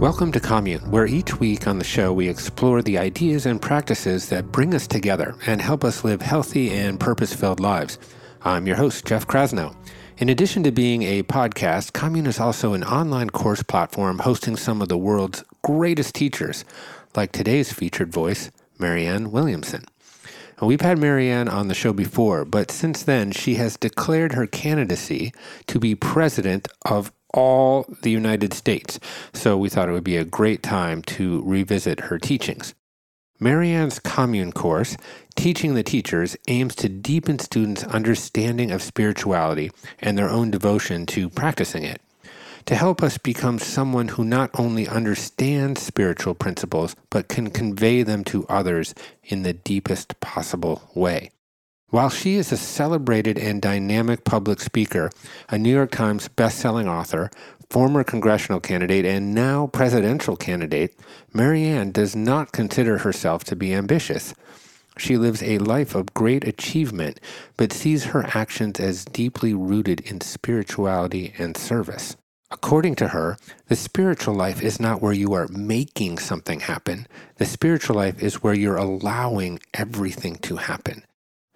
Welcome to Commune, where each week on the show we explore the ideas and practices that bring us together and help us live healthy and purpose filled lives. I'm your host, Jeff Krasno. In addition to being a podcast, Commune is also an online course platform hosting some of the world's greatest teachers, like today's featured voice, Marianne Williamson. We've had Marianne on the show before, but since then she has declared her candidacy to be president of all the United States, so we thought it would be a great time to revisit her teachings. Marianne's commune course, Teaching the Teachers, aims to deepen students' understanding of spirituality and their own devotion to practicing it, to help us become someone who not only understands spiritual principles, but can convey them to others in the deepest possible way. While she is a celebrated and dynamic public speaker, a New York Times bestselling author, former congressional candidate, and now presidential candidate, Marianne does not consider herself to be ambitious. She lives a life of great achievement, but sees her actions as deeply rooted in spirituality and service. According to her, the spiritual life is not where you are making something happen. The spiritual life is where you're allowing everything to happen.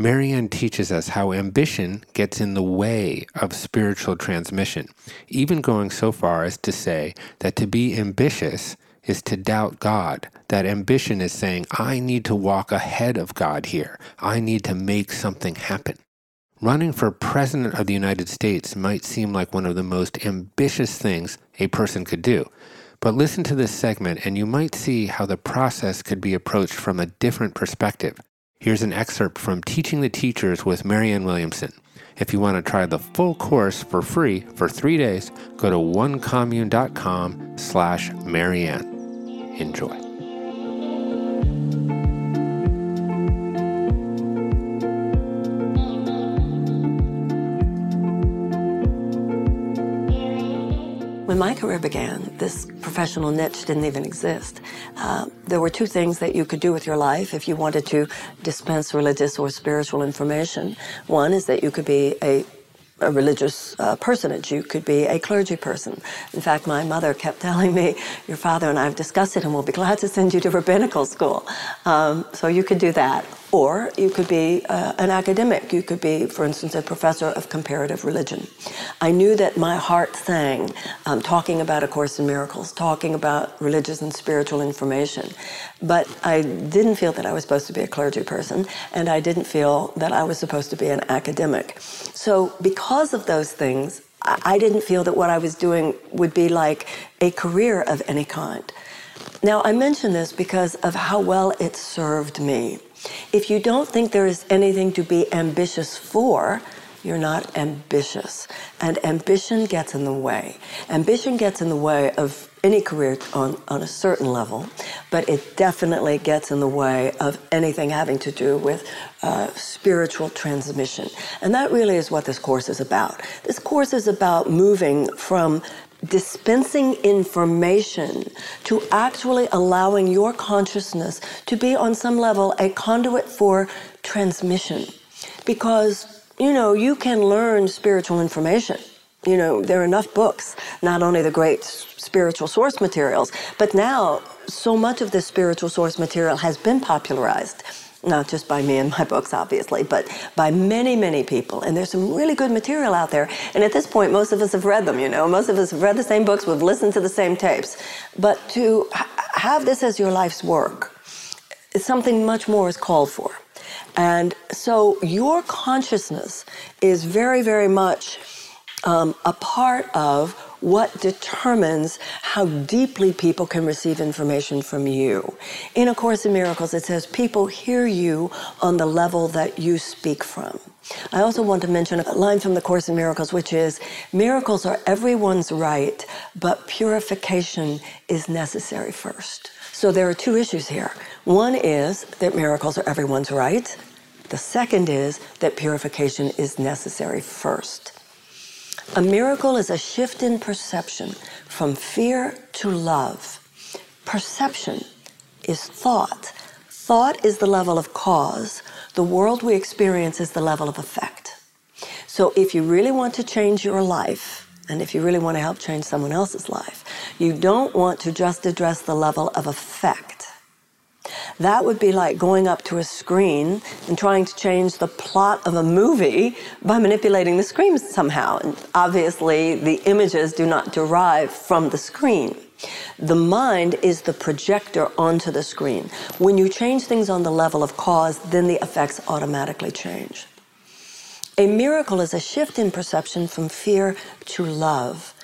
Marianne teaches us how ambition gets in the way of spiritual transmission, even going so far as to say that to be ambitious is to doubt God. That ambition is saying, I need to walk ahead of God here. I need to make something happen. Running for President of the United States might seem like one of the most ambitious things a person could do. But listen to this segment, and you might see how the process could be approached from a different perspective. Here's an excerpt from Teaching the Teachers with Marianne Williamson. If you want to try the full course for free for three days, go to onecommune.com slash Marianne. Enjoy. When my career began, this professional niche didn't even exist. Uh, there were two things that you could do with your life if you wanted to dispense religious or spiritual information. One is that you could be a a religious uh, personage. You could be a clergy person. In fact, my mother kept telling me, Your father and I have discussed it, and we'll be glad to send you to rabbinical school. Um, so you could do that. Or you could be uh, an academic. You could be, for instance, a professor of comparative religion. I knew that my heart sang um, talking about A Course in Miracles, talking about religious and spiritual information. But I didn't feel that I was supposed to be a clergy person, and I didn't feel that I was supposed to be an academic. So, because of those things, I didn't feel that what I was doing would be like a career of any kind. Now, I mention this because of how well it served me. If you don't think there is anything to be ambitious for, you're not ambitious. And ambition gets in the way. Ambition gets in the way of any career on, on a certain level, but it definitely gets in the way of anything having to do with uh, spiritual transmission. And that really is what this course is about. This course is about moving from dispensing information to actually allowing your consciousness to be on some level a conduit for transmission. Because, you know, you can learn spiritual information. You know, there are enough books, not only the great spiritual source materials, but now so much of this spiritual source material has been popularized not just by me and my books, obviously, but by many, many people. And there's some really good material out there. And at this point, most of us have read them, you know. Most of us have read the same books, we've listened to the same tapes. But to have this as your life's work something much more is called for. And so your consciousness is very, very much um, a part of what determines how deeply people can receive information from you. In A Course in Miracles, it says people hear you on the level that you speak from. I also want to mention a line from the Course in Miracles, which is Miracles are everyone's right, but purification is necessary first. So there are two issues here. One is that miracles are everyone's right. The second is that purification is necessary first. A miracle is a shift in perception from fear to love. Perception is thought. Thought is the level of cause. The world we experience is the level of effect. So if you really want to change your life, and if you really want to help change someone else's life, You don't want to just address the level of effect. That would be like going up to a screen and trying to change the plot of a movie by manipulating the screen somehow. And obviously, the images do not derive from the screen. The mind is the projector onto the screen. When you change things on the level of cause, then the effects automatically change. A miracle is a shift in perception from fear to love.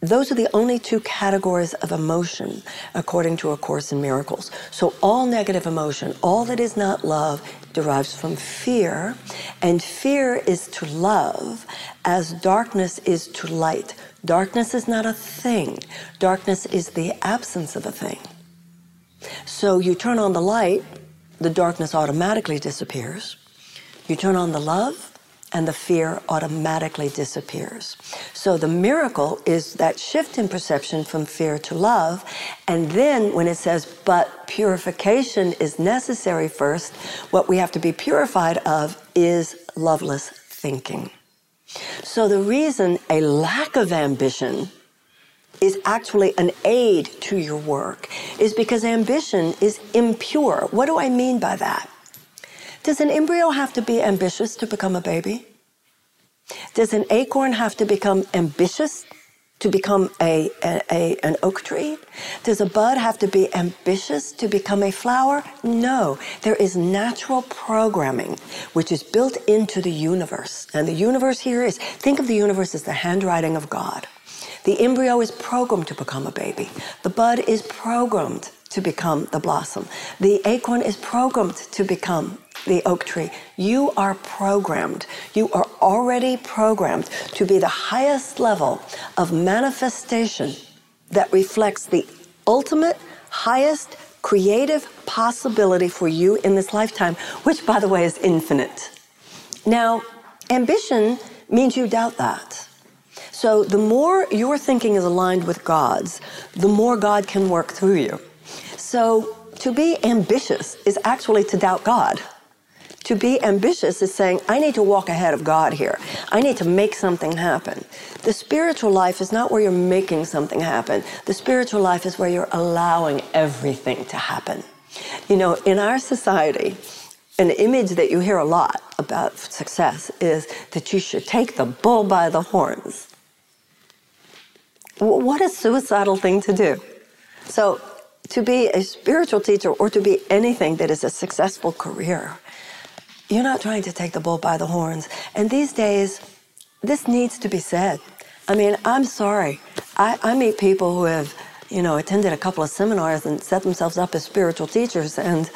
Those are the only two categories of emotion according to A Course in Miracles. So all negative emotion, all that is not love, derives from fear, and fear is to love as darkness is to light. Darkness is not a thing. Darkness is the absence of a thing. So you turn on the light, the darkness automatically disappears. You turn on the love, and the fear automatically disappears. So the miracle is that shift in perception from fear to love. And then when it says, but purification is necessary first, what we have to be purified of is loveless thinking. So the reason a lack of ambition is actually an aid to your work is because ambition is impure. What do I mean by that? Does an embryo have to be ambitious to become a baby? Does an acorn have to become ambitious to become a, a, a, an oak tree? Does a bud have to be ambitious to become a flower? No. There is natural programming which is built into the universe. And the universe here is think of the universe as the handwriting of God. The embryo is programmed to become a baby. The bud is programmed to become the blossom. The acorn is programmed to become the oak tree. You are programmed. You are already programmed to be the highest level of manifestation that reflects the ultimate, highest creative possibility for you in this lifetime, which, by the way, is infinite. Now, ambition means you doubt that. So, the more your thinking is aligned with God's, the more God can work through you. So, to be ambitious is actually to doubt God. To be ambitious is saying, I need to walk ahead of God here. I need to make something happen. The spiritual life is not where you're making something happen. The spiritual life is where you're allowing everything to happen. You know, in our society, an image that you hear a lot about success is that you should take the bull by the horns. What a suicidal thing to do. So, to be a spiritual teacher or to be anything that is a successful career you're not trying to take the bull by the horns. And these days, this needs to be said. I mean, I'm sorry. I, I meet people who have, you know, attended a couple of seminars and set themselves up as spiritual teachers, and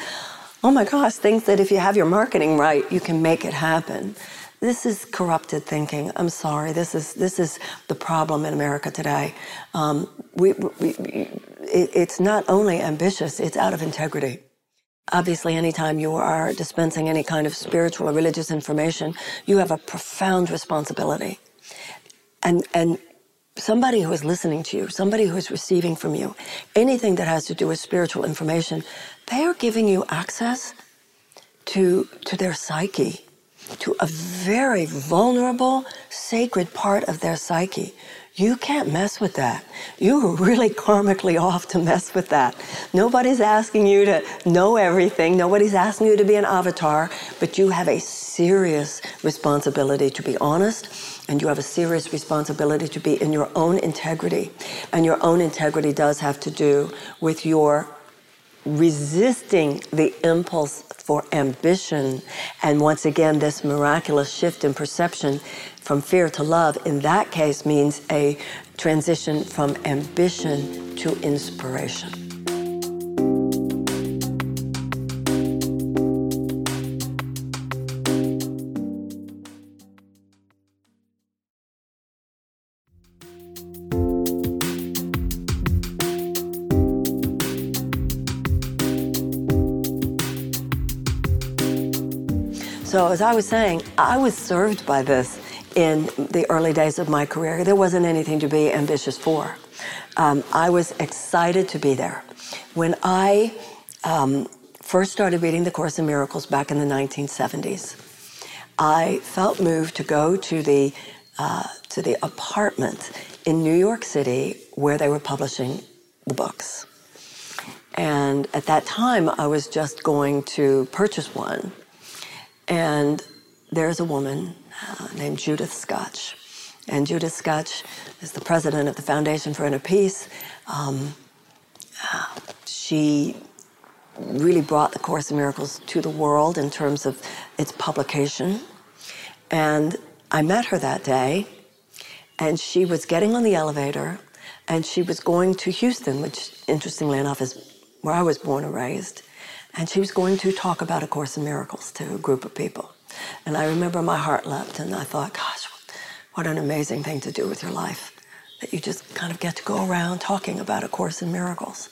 oh my gosh, think that if you have your marketing right, you can make it happen. This is corrupted thinking. I'm sorry. This is this is the problem in America today. Um, we, we, it, it's not only ambitious; it's out of integrity. Obviously, anytime you are dispensing any kind of spiritual or religious information, you have a profound responsibility. And, and somebody who is listening to you, somebody who is receiving from you, anything that has to do with spiritual information, they are giving you access to, to their psyche, to a very vulnerable, sacred part of their psyche. You can't mess with that. You are really karmically off to mess with that. Nobody's asking you to know everything. Nobody's asking you to be an avatar, but you have a serious responsibility to be honest, and you have a serious responsibility to be in your own integrity. And your own integrity does have to do with your resisting the impulse for ambition. And once again, this miraculous shift in perception from fear to love in that case means a transition from ambition to inspiration. I was saying, I was served by this in the early days of my career. There wasn't anything to be ambitious for. Um, I was excited to be there. When I um, first started reading The Course in Miracles back in the 1970s, I felt moved to go to the uh, to the apartment in New York City where they were publishing the books. And at that time, I was just going to purchase one. And there's a woman uh, named Judith Skutch. And Judith Skutch is the president of the Foundation for Inner Peace. Um, uh, she really brought the Course in Miracles to the world in terms of its publication. And I met her that day, and she was getting on the elevator, and she was going to Houston, which, interestingly enough, is where I was born and raised. And she was going to talk about A Course in Miracles to a group of people. And I remember my heart leapt, and I thought, gosh, what an amazing thing to do with your life. That you just kind of get to go around talking about A Course in Miracles.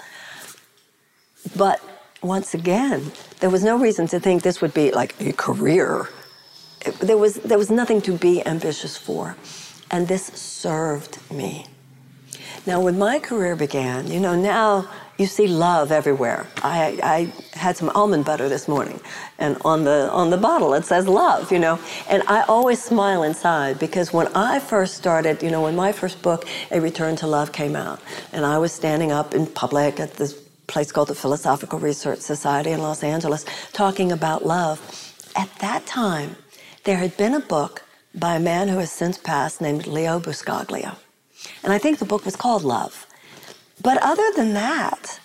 But once again, there was no reason to think this would be like a career. It, there, was, there was nothing to be ambitious for. And this served me. Now, when my career began, you know, now you see love everywhere. I, I had some almond butter this morning, and on the on the bottle it says love, you know. And I always smile inside because when I first started, you know, when my first book, A Return to Love, came out, and I was standing up in public at this place called the Philosophical Research Society in Los Angeles, talking about love. At that time, there had been a book by a man who has since passed named Leo Buscaglia. And I think the book was called Love. But other than that,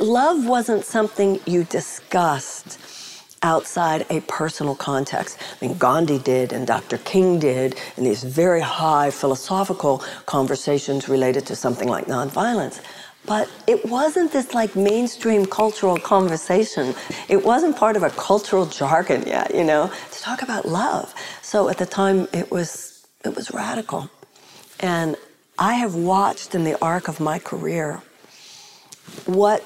love wasn't something you discussed outside a personal context. I mean, Gandhi did and Dr. King did in these very high philosophical conversations related to something like nonviolence. But it wasn't this like mainstream cultural conversation. It wasn't part of a cultural jargon yet, you know, to talk about love. So at the time it was it was radical. And I have watched in the arc of my career what,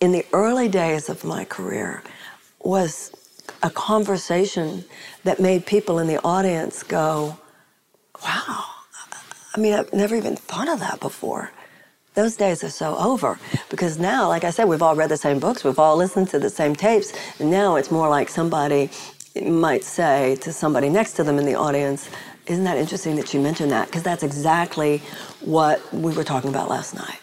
in the early days of my career, was a conversation that made people in the audience go, wow, I mean, I've never even thought of that before. Those days are so over because now, like I said, we've all read the same books, we've all listened to the same tapes, and now it's more like somebody might say to somebody next to them in the audience, isn't that interesting that you mentioned that? Because that's exactly what we were talking about last night.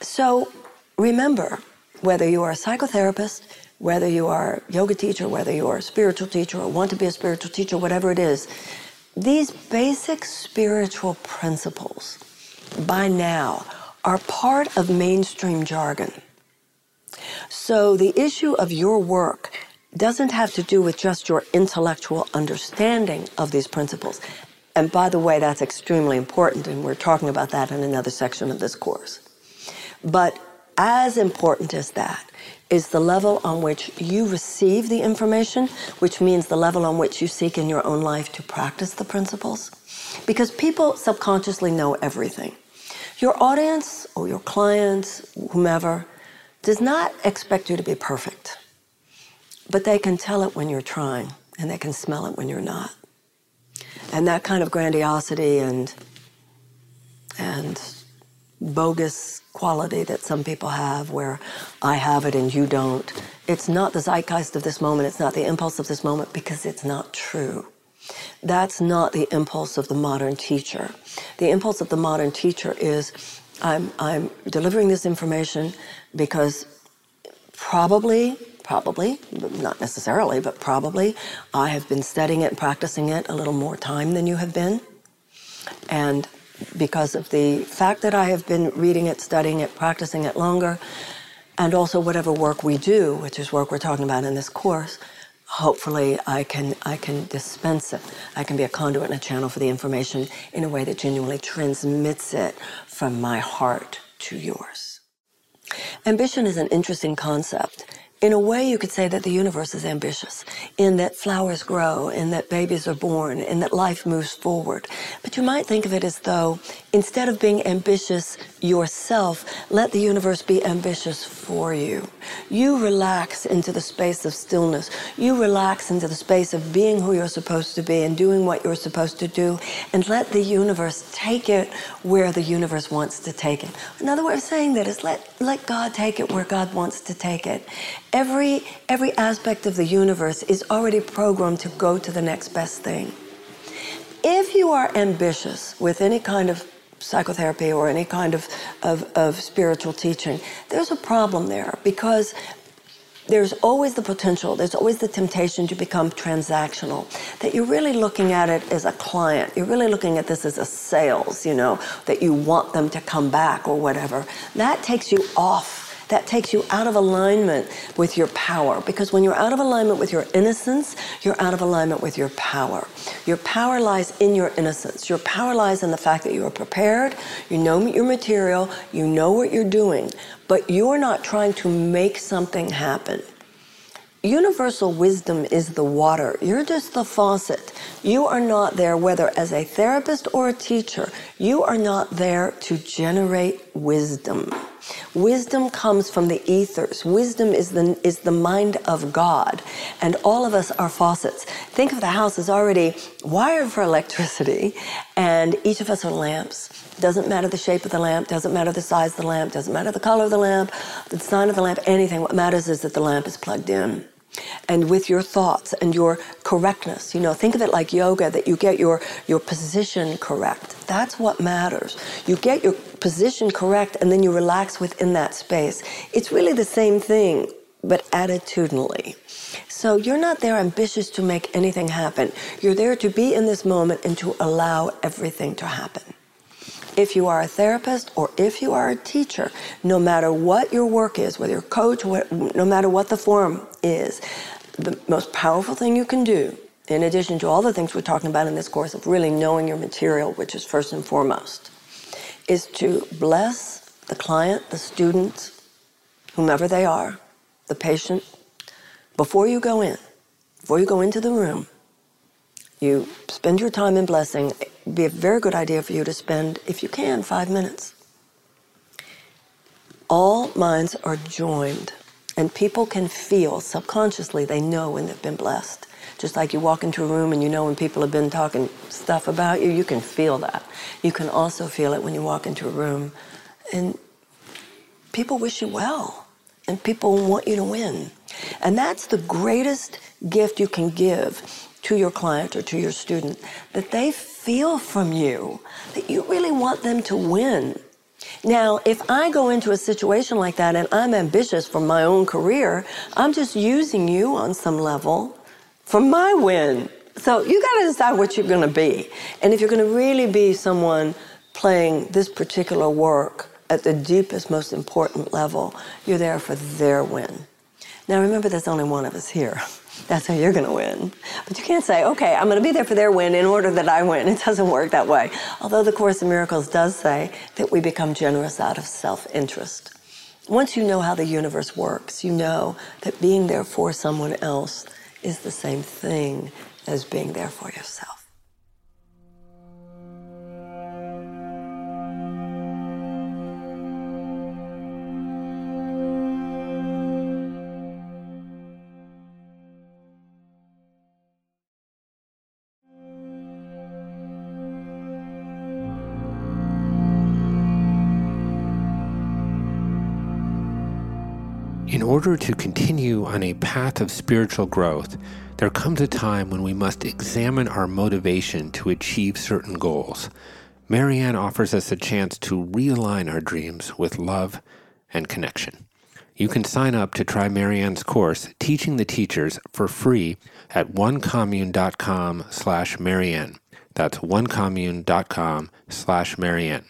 So remember, whether you are a psychotherapist, whether you are a yoga teacher, whether you are a spiritual teacher or want to be a spiritual teacher, whatever it is, these basic spiritual principles by now are part of mainstream jargon. So the issue of your work doesn't have to do with just your intellectual understanding of these principles. And by the way, that's extremely important, and we're talking about that in another section of this course. But as important as that is the level on which you receive the information, which means the level on which you seek in your own life to practice the principles. Because people subconsciously know everything. Your audience or your clients, whomever, does not expect you to be perfect. But they can tell it when you're trying, and they can smell it when you're not. And that kind of grandiosity and and bogus quality that some people have where I have it and you don't. It's not the zeitgeist of this moment, it's not the impulse of this moment because it's not true. That's not the impulse of the modern teacher. The impulse of the modern teacher is I'm, I'm delivering this information because probably probably, not necessarily, but probably, I have been studying it and practicing it a little more time than you have been. And because of the fact that I have been reading it, studying it, practicing it longer, and also whatever work we do, which is work we're talking about in this course, hopefully I can I can dispense it. I can be a conduit and a channel for the information in a way that genuinely transmits it from my heart to yours. Ambition is an interesting concept in a way, you could say that the universe is ambitious, in that flowers grow, in that babies are born, in that life moves forward. But you might think of it as though instead of being ambitious yourself, let the universe be ambitious for you. You relax into the space of stillness. You relax into the space of being who you're supposed to be and doing what you're supposed to do, and let the universe take it where the universe wants to take it. Another way of saying that is let, let God take it where God wants to take it. Every, every aspect of the universe is already programmed to go to the next best thing. If you are ambitious with any kind of psychotherapy or any kind of, of, of spiritual teaching, there's a problem there because there's always the potential, there's always the temptation to become transactional. That you're really looking at it as a client. You're really looking at this as a sales, you know, that you want them to come back or whatever. That takes you off that takes you out of alignment with your power. Because when you're out of alignment with your innocence, you're out of alignment with your power. Your power lies in your innocence. Your power lies in the fact that you are prepared, you know your material, you know what you're doing, but you're not trying to make something happen. Universal wisdom is the water. You're just the faucet. You are not there, whether as a therapist or a teacher, you are not there to generate wisdom. Wisdom comes from the ethers. Wisdom is the, is the mind of God. And all of us are faucets. Think of the house as already wired for electricity, and each of us are lamps. Doesn't matter the shape of the lamp, doesn't matter the size of the lamp, doesn't matter the color of the lamp, the design of the lamp, anything. What matters is that the lamp is plugged in and with your thoughts and your correctness. You know, think of it like yoga that you get your your position correct. That's what matters. You get your position correct and then you relax within that space. It's really the same thing but attitudinally. So you're not there ambitious to make anything happen. You're there to be in this moment and to allow everything to happen if you are a therapist or if you are a teacher, no matter what your work is, whether you're a coach, no matter what the form is, the most powerful thing you can do, in addition to all the things we're talking about in this course of really knowing your material, which is first and foremost, is to bless the client, the student, whomever they are, the patient, before you go in, before you go into the room, you spend your time in blessing. It'd be a very good idea for you to spend, if you can, five minutes. All minds are joined, and people can feel subconsciously, they know when they've been blessed. Just like you walk into a room and you know when people have been talking stuff about you, you can feel that. You can also feel it when you walk into a room and people wish you well and people want you to win. And that's the greatest gift you can give to your client or to your student that they feel from you that you really want them to win. Now, if I go into a situation like that and I'm ambitious for my own career, I'm just using you on some level for my win. So you got to decide what you're going to be. And if you're going to really be someone playing this particular work at the deepest, most important level, you're there for their win. Now remember, there's only one of us here. That's how you're going to win. But you can't say, okay, I'm going to be there for their win in order that I win. It doesn't work that way. Although the Course in Miracles does say that we become generous out of self interest. Once you know how the universe works, you know that being there for someone else is the same thing as being there for yourself. In order to continue on a path of spiritual growth, there comes a time when we must examine our motivation to achieve certain goals. Marianne offers us a chance to realign our dreams with love and connection. You can sign up to try Marianne's course, Teaching the Teachers, for free at onecommune.com slash Marianne. That's onecommune.com slash Marianne.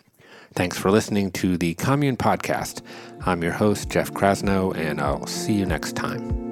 Thanks for listening to the Commune Podcast. I'm your host, Jeff Krasno, and I'll see you next time.